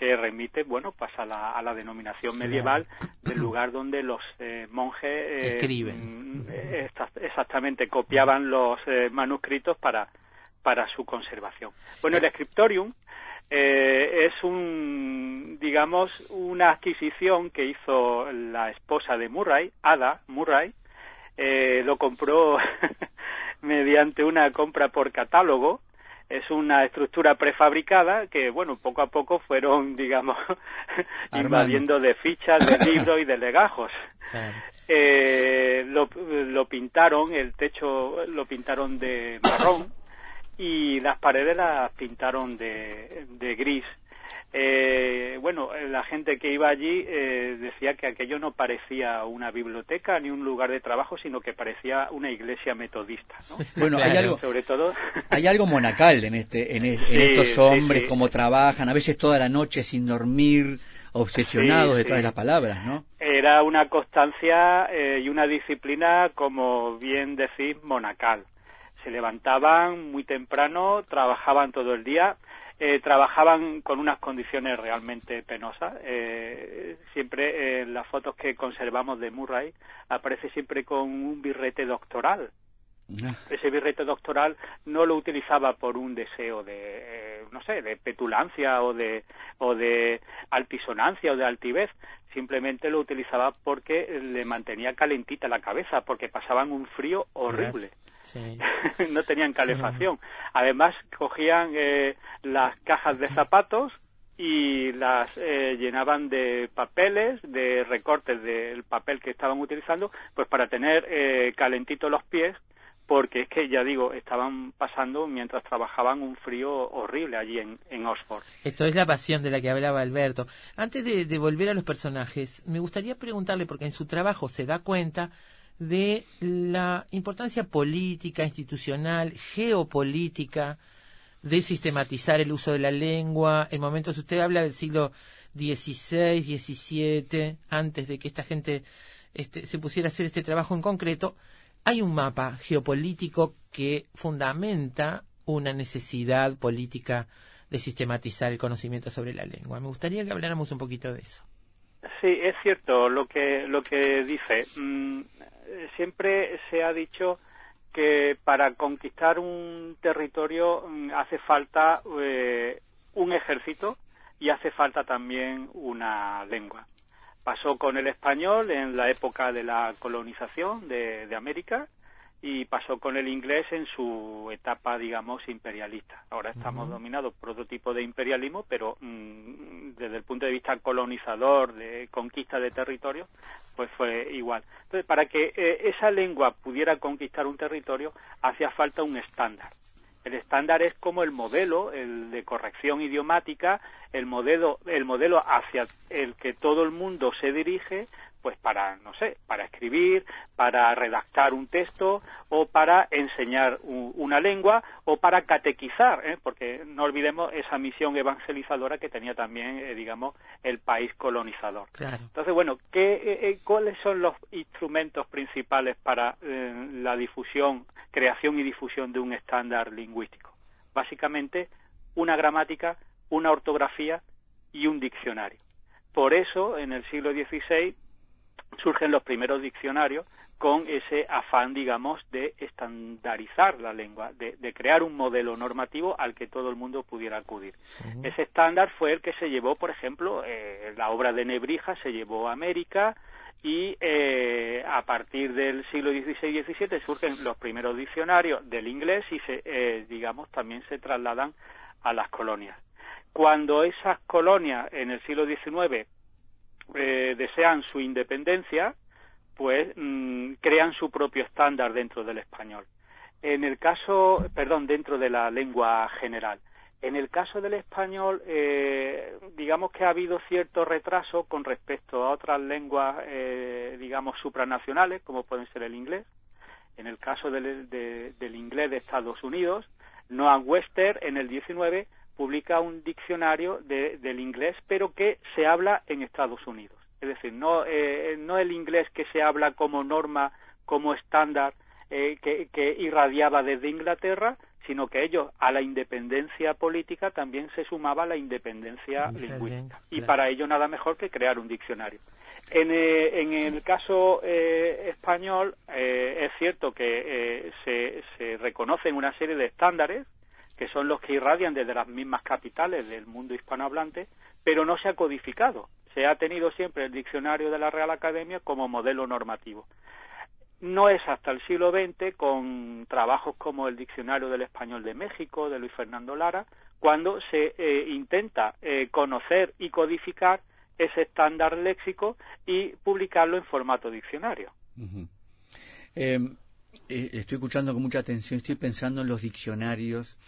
que remite, bueno, pues a la, a la denominación medieval del lugar donde los eh, monjes eh, escriben. Mm, exactamente, copiaban los eh, manuscritos para, para su conservación. Bueno, el scriptorium eh, es un, digamos, una adquisición que hizo la esposa de Murray, Ada Murray, eh, lo compró mediante una compra por catálogo es una estructura prefabricada que, bueno, poco a poco fueron, digamos, invadiendo de fichas, de libros y de legajos. Eh, lo, lo pintaron, el techo lo pintaron de marrón y las paredes las pintaron de, de gris. Eh, bueno, la gente que iba allí eh, decía que aquello no parecía una biblioteca ni un lugar de trabajo, sino que parecía una iglesia metodista. ¿no? Bueno, hay algo, sobre todo, hay algo monacal en este, en, estos hombres, sí. cómo trabajan, a veces toda la noche sin dormir, obsesionados detrás de las palabras, ¿no? era una constancia eh, y una disciplina, como bien decís, monacal. Se levantaban muy temprano, trabajaban todo el día, eh, trabajaban con unas condiciones realmente penosas. Eh, siempre eh, en las fotos que conservamos de Murray aparece siempre con un birrete doctoral. Ese birrete doctoral no lo utilizaba por un deseo de, eh, no sé, de petulancia o de, o de altisonancia o de altivez. Simplemente lo utilizaba porque le mantenía calentita la cabeza, porque pasaban un frío horrible. Sí. no tenían calefacción. Además, cogían eh, las cajas de zapatos y las eh, llenaban de papeles, de recortes del papel que estaban utilizando, pues para tener eh, calentitos los pies, porque es que, ya digo, estaban pasando mientras trabajaban un frío horrible allí en, Oxford. Esto es la pasión de la que hablaba Alberto. Antes de, de volver a los personajes, me gustaría preguntarle, porque en su trabajo se da cuenta de la importancia política, institucional, geopolítica de sistematizar el uso de la lengua. En momentos usted habla del siglo XVI, XVII, antes de que esta gente este, se pusiera a hacer este trabajo en concreto. Hay un mapa geopolítico que fundamenta una necesidad política de sistematizar el conocimiento sobre la lengua. Me gustaría que habláramos un poquito de eso. Sí, es cierto lo que lo que dice. Mm, siempre se ha dicho que para conquistar un territorio mm, hace falta eh, un ejército y hace falta también una lengua. Pasó con el español en la época de la colonización de, de América y pasó con el inglés en su etapa, digamos, imperialista. Ahora estamos dominados por otro tipo de imperialismo, pero mm, desde el punto de vista colonizador, de conquista de territorio, pues fue igual. Entonces, para que eh, esa lengua pudiera conquistar un territorio, hacía falta un estándar. El estándar es como el modelo, el de corrección idiomática, el modelo, el modelo hacia el que todo el mundo se dirige, pues para, no sé, para escribir, para redactar un texto o para enseñar u- una lengua o para catequizar, ¿eh? porque no olvidemos esa misión evangelizadora que tenía también, eh, digamos, el país colonizador. Claro. Entonces, bueno, ¿qué, eh, eh, ¿cuáles son los instrumentos principales para eh, la difusión, creación y difusión de un estándar lingüístico? Básicamente, una gramática, una ortografía y un diccionario. Por eso, en el siglo XVI surgen los primeros diccionarios con ese afán, digamos, de estandarizar la lengua, de, de crear un modelo normativo al que todo el mundo pudiera acudir. Ese estándar fue el que se llevó, por ejemplo, eh, la obra de Nebrija se llevó a América y eh, a partir del siglo XVI y XVII surgen los primeros diccionarios del inglés y se, eh, digamos también se trasladan a las colonias. Cuando esas colonias en el siglo XIX eh, desean su independencia, pues mm, crean su propio estándar dentro del español. En el caso, perdón, dentro de la lengua general. En el caso del español, eh, digamos que ha habido cierto retraso con respecto a otras lenguas, eh, digamos, supranacionales, como pueden ser el inglés. En el caso del, del inglés de Estados Unidos, Noah Webster en el 19 publica un diccionario del inglés, pero que se habla en Estados Unidos. Es decir, no, eh, no el inglés que se habla como norma, como estándar, eh, que, que irradiaba desde Inglaterra, sino que ellos a la independencia política también se sumaba la independencia lingüística. Y para ello nada mejor que crear un diccionario. En, eh, en el caso eh, español eh, es cierto que se, se reconocen una serie de estándares que son los que irradian desde las mismas capitales del mundo hispanohablante, pero no se ha codificado. Se ha tenido siempre el diccionario de la Real Academia como modelo normativo. No es hasta el siglo XX, con trabajos como el Diccionario del Español de México, de Luis Fernando Lara, cuando se eh, intenta eh, conocer y codificar ese estándar léxico y publicarlo en formato diccionario. Em, eh, estoy escuchando con mucha atención, estoy pensando en los diccionarios,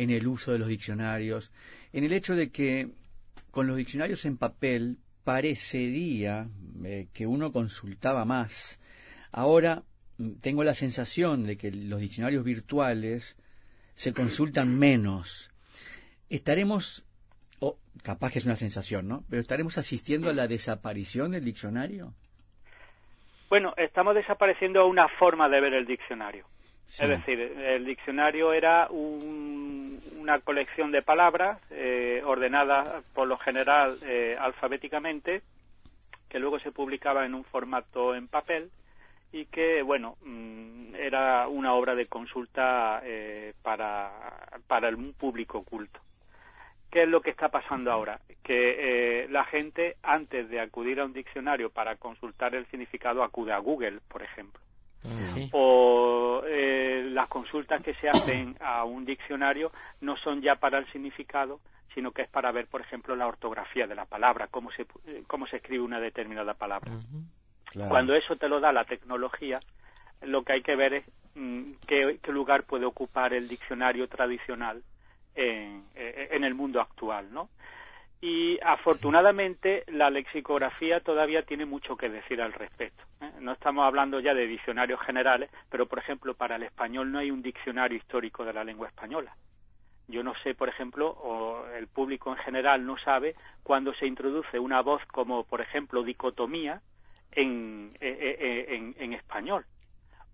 en el uso de los diccionarios, en el hecho de que con los diccionarios en papel parecería que uno consultaba más Ahora mm, tengo la sensación de que los diccionarios virtuales se consultan menos. Estaremos, o capaz que es una sensación, ¿no? Pero estaremos asistiendo a la desaparición del diccionario. Bueno, estamos desapareciendo una forma de ver el diccionario. Es decir, el diccionario era una colección de palabras eh, ordenadas por lo general eh, alfabéticamente, que luego se publicaba en un formato en papel y que, bueno, mm, era una obra de consulta eh, para, para un público culto. ¿Qué es lo que está pasando ahora? Que eh, la gente, antes de acudir a un diccionario para consultar el significado, acude a Google, por ejemplo. O eh, las consultas que se hacen a un diccionario no son ya para el significado, sino que es para ver, por ejemplo, la ortografía de la palabra, cómo se, cómo se escribe una determinada palabra. Cuando eso te lo da la tecnología, lo que hay que ver es mm, qué, lugar puede ocupar el diccionario tradicional en, eh, en, el mundo actual, ¿no? Y afortunadamente la lexicografía todavía tiene mucho que decir al respecto. ¿eh? No estamos hablando ya de diccionarios generales, pero por ejemplo para el español no hay un diccionario histórico de la lengua española. Yo no sé, por ejemplo, o el público en general no sabe cuando se introduce una voz como, por ejemplo, dicotomía, en, eh, eh, en, español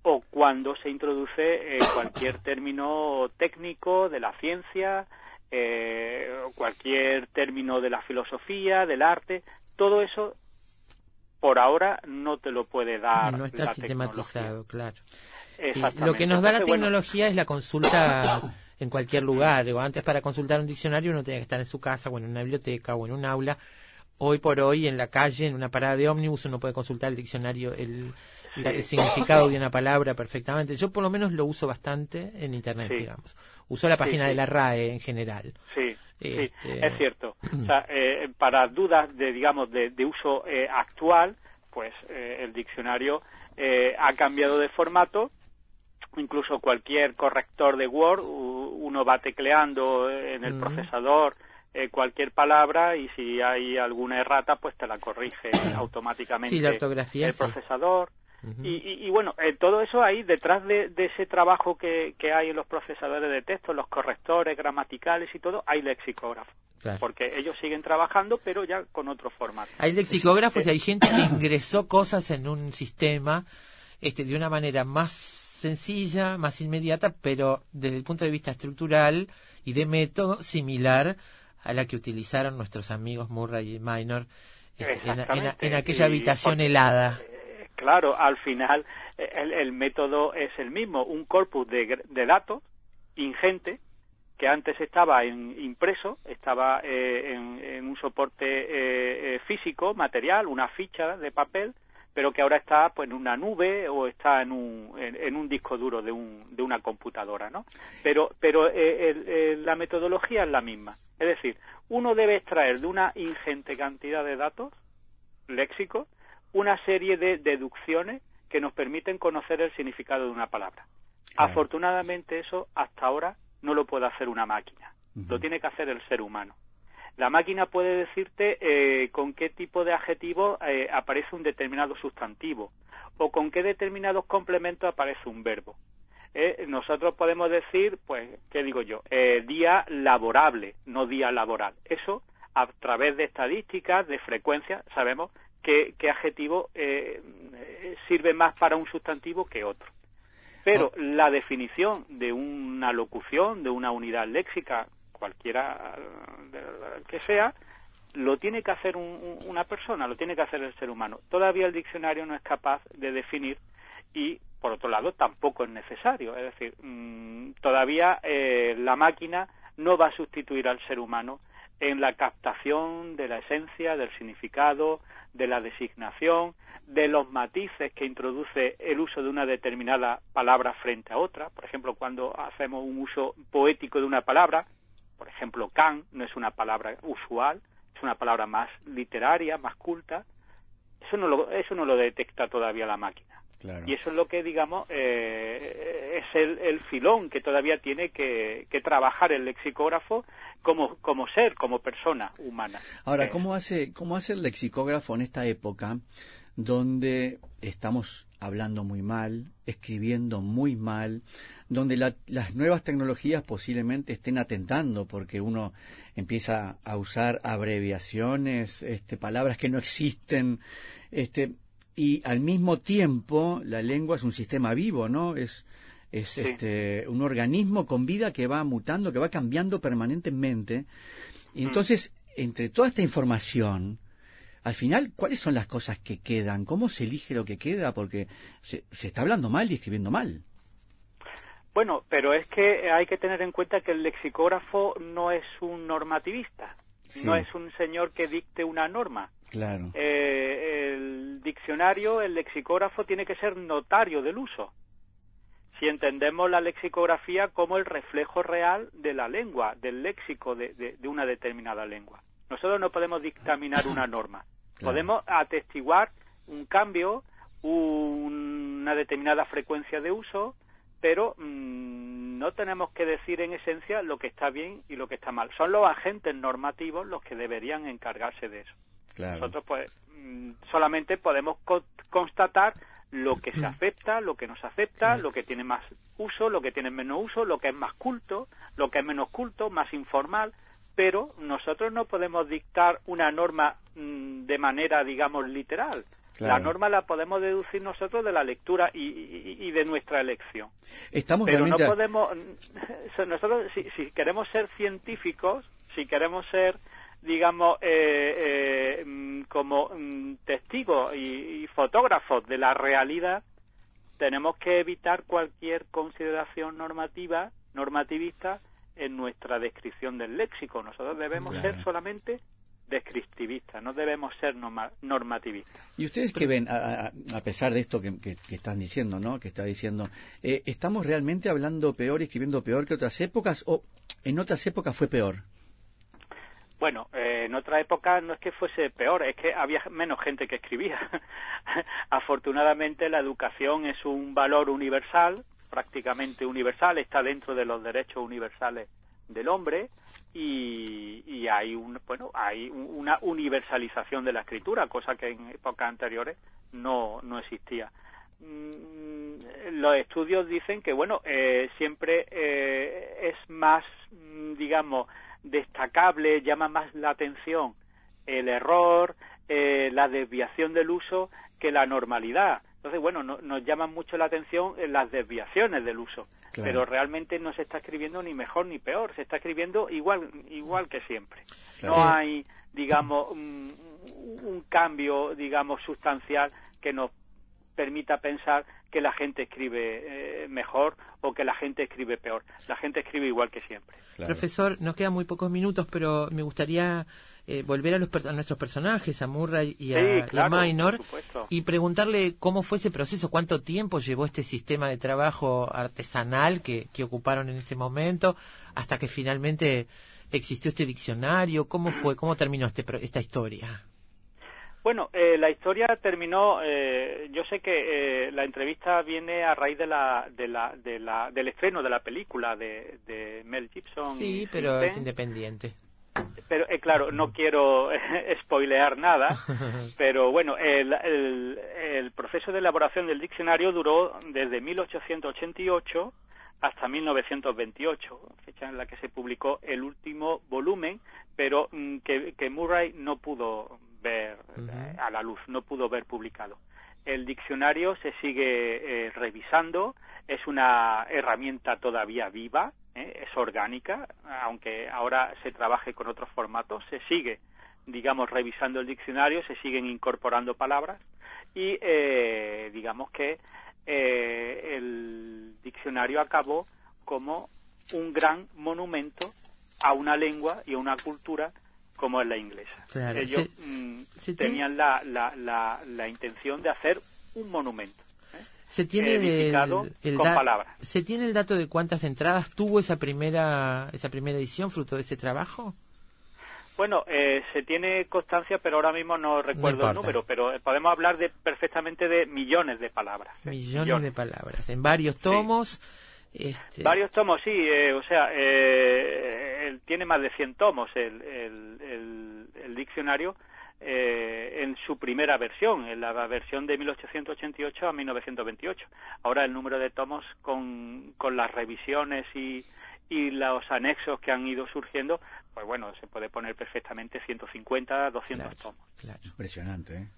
o cuando se introduce cualquier término técnico de la ciencia, eh, cualquier término de la filosofía, del arte, todo eso por ahora no te lo puede dar. No está sistematizado, claro. lo que nos da la tecnología es la consulta en cualquier lugar. O antes para consultar un diccionario uno tenía que estar en su casa o en una biblioteca o en un aula hoy por hoy en la calle, en una parada de ómnibus, uno puede consultar el diccionario, el, significado de una palabra perfectamente. Yo por lo menos lo uso bastante en Internet, digamos. Uso la página de la RAE en general. Sí, este, es cierto. O sea, eh, para dudas de, digamos, de, uso eh, actual, pues eh, el diccionario ha cambiado de formato. Incluso cualquier corrector de Word, uno va tecleando en el procesador eh, cualquier palabra y si hay alguna errata, pues te la corrige automáticamente el procesador. Y, bueno, eh, todo eso ahí, detrás de, ese trabajo que, hay en los procesadores de texto, los correctores gramaticales y todo, hay lexicógrafos. Porque ellos siguen trabajando, pero ya con otro formato. Hay lexicógrafos y hay gente que ingresó cosas en un sistema este, de una manera más sencilla, más inmediata, pero desde el punto de vista estructural y de método similar a la que utilizaron nuestros amigos Murray y Minor este, en, aquella habitación helada. Eh, claro, al final eh, el, método es el mismo, un corpus de, datos ingente que antes estaba en, impreso, estaba eh, en, un soporte físico, material, una ficha de papel, pero que ahora está pues en una nube o está en un, en, un disco duro de, un, de una computadora, ¿no? Pero, pero eh, la metodología es la misma. Es decir, uno debe extraer de una ingente cantidad de datos léxicos una serie de deducciones que nos permiten conocer el significado de una palabra. Afortunadamente eso hasta ahora no lo puede hacer una máquina, lo tiene que hacer el ser humano. La máquina puede decirte eh, con qué tipo de adjetivo eh, aparece un determinado sustantivo o con qué determinados complementos aparece un verbo. Eh, nosotros podemos decir, pues, ¿qué digo yo? día laborable, no día laboral. Eso, a través de estadísticas, de frecuencia, sabemos qué, qué adjetivo sirve más para un sustantivo que otro. Pero oh. la definición de una locución, de una unidad léxica, cualquiera que sea, lo tiene que hacer una persona, lo tiene que hacer el ser humano. Todavía el diccionario no es capaz de definir y, por otro lado, tampoco es necesario. Es decir, mm, todavía eh, la máquina no va a sustituir al ser humano en la captación de la esencia, del significado, de la designación, de los matices que introduce el uso de una determinada palabra frente a otra. Por ejemplo, cuando hacemos un uso poético de una palabra, por ejemplo, can no es una palabra usual, es una palabra más literaria, más culta. Eso no lo, eso no lo detecta todavía la máquina. Y eso es lo que, digamos, eh, es el, filón que todavía tiene que, trabajar el lexicógrafo como, como ser, como persona humana. Ahora, eh, ¿cómo hace, ¿cómo hace el lexicógrafo en esta época donde estamos hablando muy mal, escribiendo muy mal, donde las nuevas tecnologías posiblemente estén atentando porque uno empieza a usar abreviaciones, este, palabras que no existen, este, y al mismo tiempo la lengua es un sistema vivo, ¿no? Es, es este, un organismo con vida que va mutando, que va cambiando permanentemente. Y mm. entonces, entre toda esta información, al final, ¿cuáles son las cosas que quedan? ¿Cómo se elige lo que queda? Porque se, se está hablando mal y escribiendo mal. Bueno, pero es que hay que tener en cuenta que el lexicógrafo no es un normativista, no es un señor que dicte una norma. Claro. Eh, el diccionario, el lexicógrafo tiene que ser notario del uso. Si entendemos la lexicografía como el reflejo real de la lengua, del léxico de, de, una determinada lengua. Nosotros no podemos dictaminar una norma. Podemos atestiguar un cambio, una determinada frecuencia de uso, pero mm, no tenemos que decir en esencia lo que está bien y lo que está mal. Son los agentes normativos los que deberían encargarse de eso. Nosotros pues mm, solamente podemos constatar lo que se acepta, lo que no se acepta, lo que tiene más uso, lo que tiene menos uso, lo que es más culto, lo que es menos culto, más informal, pero nosotros no podemos dictar una norma mm, de manera, digamos, literal. La norma la podemos deducir nosotros de la lectura y, de nuestra elección. Estamos Pero no podemos, nosotros si, queremos ser científicos, si queremos ser, digamos, eh, eh, mm, como mm, testigos y, fotógrafos de la realidad, tenemos que evitar cualquier consideración normativa, normativista en nuestra descripción del léxico. Nosotros debemos ser solamente descriptivistas, no debemos ser normativistas. ¿Y ustedes qué ven, a, pesar de esto que, están diciendo, ¿no? que está diciendo, eh, ¿estamos realmente hablando peor y escribiendo peor que otras épocas o en otras épocas fue peor? Bueno, eh, en otra época no es que fuese peor, es que había menos gente que escribía. Afortunadamente la educación es un valor universal, prácticamente universal, está dentro de los derechos universales del hombre y, hay un bueno hay una universalización de la escritura cosa que en épocas anteriores no no existía mm, los estudios dicen que bueno eh, siempre eh, es más mm, digamos destacable llama más la atención el error eh, la desviación del uso que la normalidad. Entonces, bueno, nos llaman mucho la atención las desviaciones del uso, pero realmente no se está escribiendo ni mejor ni peor, se está escribiendo igual, igual que siempre. No hay, digamos, un, cambio, digamos, sustancial que nos permita pensar que la gente escribe eh, mejor o que la gente escribe peor. La gente escribe igual que siempre. Profesor, nos quedan muy pocos minutos, pero me gustaría eh, volver a, los, a nuestros personajes, a Murray y a, Minor, y preguntarle cómo fue ese proceso, cuánto tiempo llevó este sistema de trabajo artesanal que, que ocuparon en ese momento, hasta que finalmente existió este diccionario, cómo fue, cómo terminó este, esta historia. Bueno, eh, la historia terminó. Eh, yo sé que eh, la entrevista viene a raíz de la, de la, de la, del estreno de la película de, de Mel Gibson. Sí, pero es independiente pero eh, claro, no quiero spoilear nada, pero bueno, el, el, proceso de elaboración del diccionario duró desde 1888 hasta 1928, fecha en la que se publicó el último volumen, pero mm, que, que, Murray no pudo ver eh, a la luz, no pudo ver publicado. El diccionario se sigue eh, revisando, es una herramienta todavía viva, ¿eh? es orgánica, aunque ahora se trabaje con otros formatos, se sigue, digamos, revisando el diccionario, se siguen incorporando palabras y eh, digamos que eh, el diccionario acabó como un gran monumento a una lengua y a una cultura como es la inglesa. Ellos mm, tenían la, la, la, la intención de hacer un monumento se tiene el, con palabras. ¿Se tiene el dato de cuántas entradas tuvo esa primera esa primera edición fruto de ese trabajo? Bueno, eh, se tiene constancia, pero ahora mismo no recuerdo el número, pero eh, podemos hablar de perfectamente de millones de palabras. ¿eh? Millones, de palabras, en varios tomos. Este... Varios tomos, sí, o sea, él tiene más de 100 tomos el, el, el diccionario eh, en su primera versión, en la versión de 1888 a 1928. Ahora el número de tomos con, con las revisiones y, y los anexos que han ido surgiendo, pues bueno, se puede poner perfectamente 150, 200 tomos. Impresionante. ¿eh?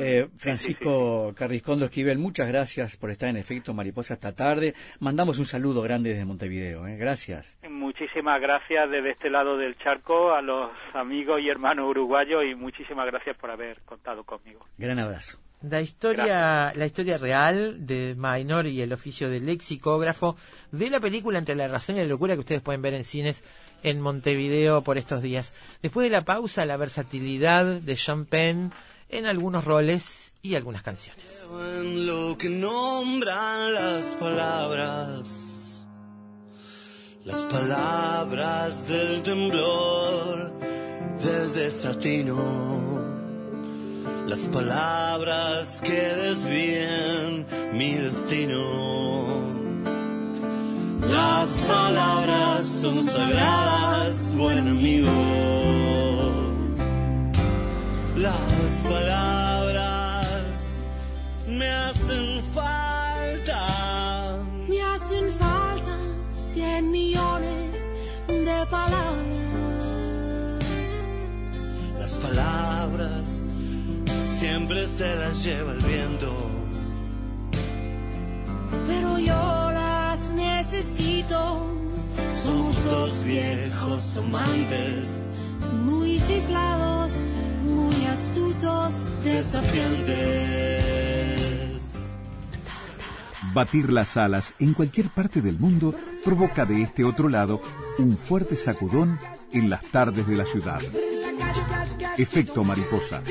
eh Francisco Carriscondo Esquivel, muchas gracias por estar en Efecto Mariposa esta tarde. Mandamos un saludo grande desde Montevideo. ¿eh? Gracias. Muchísimas gracias desde este lado del charco a los amigos y hermanos uruguayos y muchísimas gracias por haber contado conmigo. Gran abrazo. La historia, la historia real de Minor y el oficio del lexicógrafo de la película Entre la razón y la locura que ustedes pueden ver en cines en Montevideo por estos días. Después de la pausa, la versatilidad de Sean Penn en algunos roles y algunas canciones. lo que nombran las palabras, las palabras del temblor, del desatino las palabras que desvíen mi destino. Las palabras son sagradas, buen amigo. Las palabras me hacen falta. Me hacen falta cien millones de palabras. Las palabras siempre se las lleva el viento. Pero yo necesito. Somos dos viejos amantes, muy chiflados, muy astutos, desafiantes. Batir las alas en cualquier parte del mundo provoca de este otro lado un fuerte sacudón en las tardes de la ciudad. Efecto mariposa.